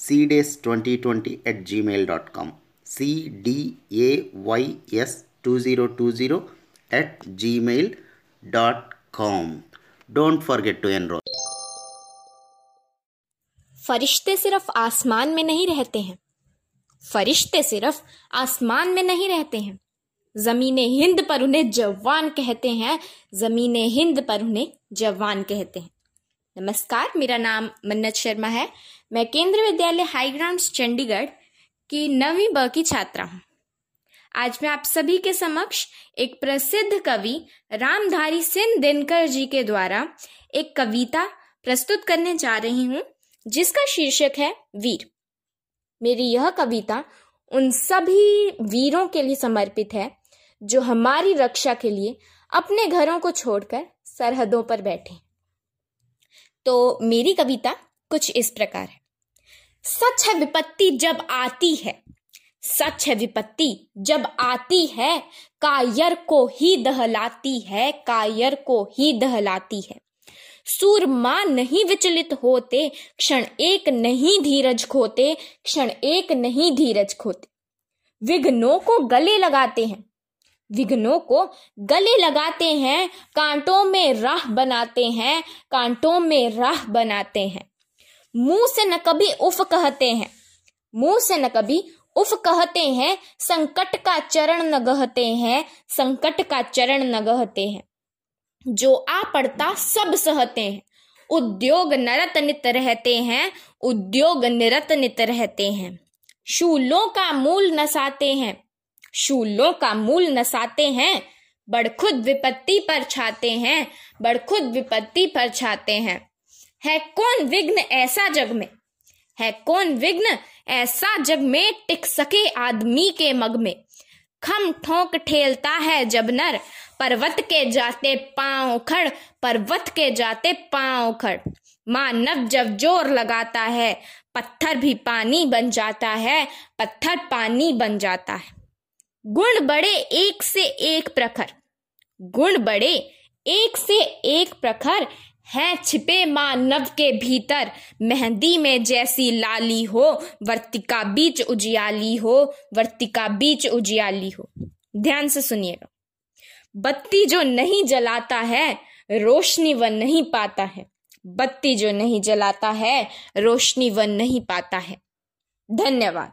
cdays2020 at gmail.com cdays2020 at gmail.com don't forget to enroll. फरिश्ते सिर्फ़ आसमान में नहीं रहते हैं। फरिश्ते सिर्फ़ आसमान में नहीं रहते हैं। ज़मीन हिंद पर उन्हें जवान कहते हैं। ज़मीन हिंद पर उन्हें जवान कहते हैं। नमस्कार, मेरा नाम मन्नत शर्मा है। मैं केंद्रीय विद्यालय हाई ग्राउंड्स चंडीगढ़ की नवीं ब की छात्रा हूँ। आज मैं आप सभी के समक्ष एक प्रसिद्ध कवि, रामधारी सिंह दिनकर जी के द्वारा एक कविता प्रस्तुत करने जा रही हूँ, जिसका शीर्षक है वीर। मेरी यह कविता उन सभी वीरों के लिए समर्पित है, जो हमारी रक्षा के लिए अपने घरों को छोड़कर सरहदों पर बैठे। तो मेरी कविता कुछ इस प्रकार है। सच है विपत्ति जब आती है, सच है विपत्ति जब आती है, कायर को ही दहलाती है, कायर को ही दहलाती है। सूरमा नहीं विचलित होते, क्षण एक नहीं धीरज खोते, क्षण एक नहीं धीरज खोते। विघ्नों को गले लगाते हैं विघ्नों को गले लगाते हैं, कांटों में राह बनाते हैं, कांटों में राह बनाते हैं। मुँह से न कभी उफ कहते हैं, मुँह से न कभी उफ कहते हैं, संकट का चरण न गहते हैं, संकट का चरण न गहते हैं। जो आ पड़ता सब सहते हैं, उद्योग नरत नित रहते हैं, उद्योग निरत नित रहते हैं। शूलों का मूल नसाते हैं शूलों का मूल नसाते हैं बड़खुद विपत्ति पर छाते हैं बड़खुद विपत्ति पर छाते हैं। है कौन विघ्न ऐसा जग में? है कौन विघ्न ऐसा जग में टिक सके आदमी के मग में? खम ठोंक ठेलता है जब नर, पर्वत के जाते पाँव खड़, पर्वत के जाते पाँव खड़। मानव जब ज़ोर लगाता है, पत्थर भी पानी बन जाता है, पत्थर पानी बन जाता है। गुण बड़े एक से एक प्रखर। गुण बड़े एक से एक प्रखर है छिपे मानव के भीतर। मेहंदी में जैसी लाली हो, वर्तिका बीच उजियाली हो, वर्तिका बीच उजियाली हो। ध्यान से सुनिएगा। बत्ती जो नहीं जलाता है, रोशनी वह नहीं पाता है। बत्ती जो नहीं जलाता है, रोशनी वह नहीं पाता है। धन्यवाद।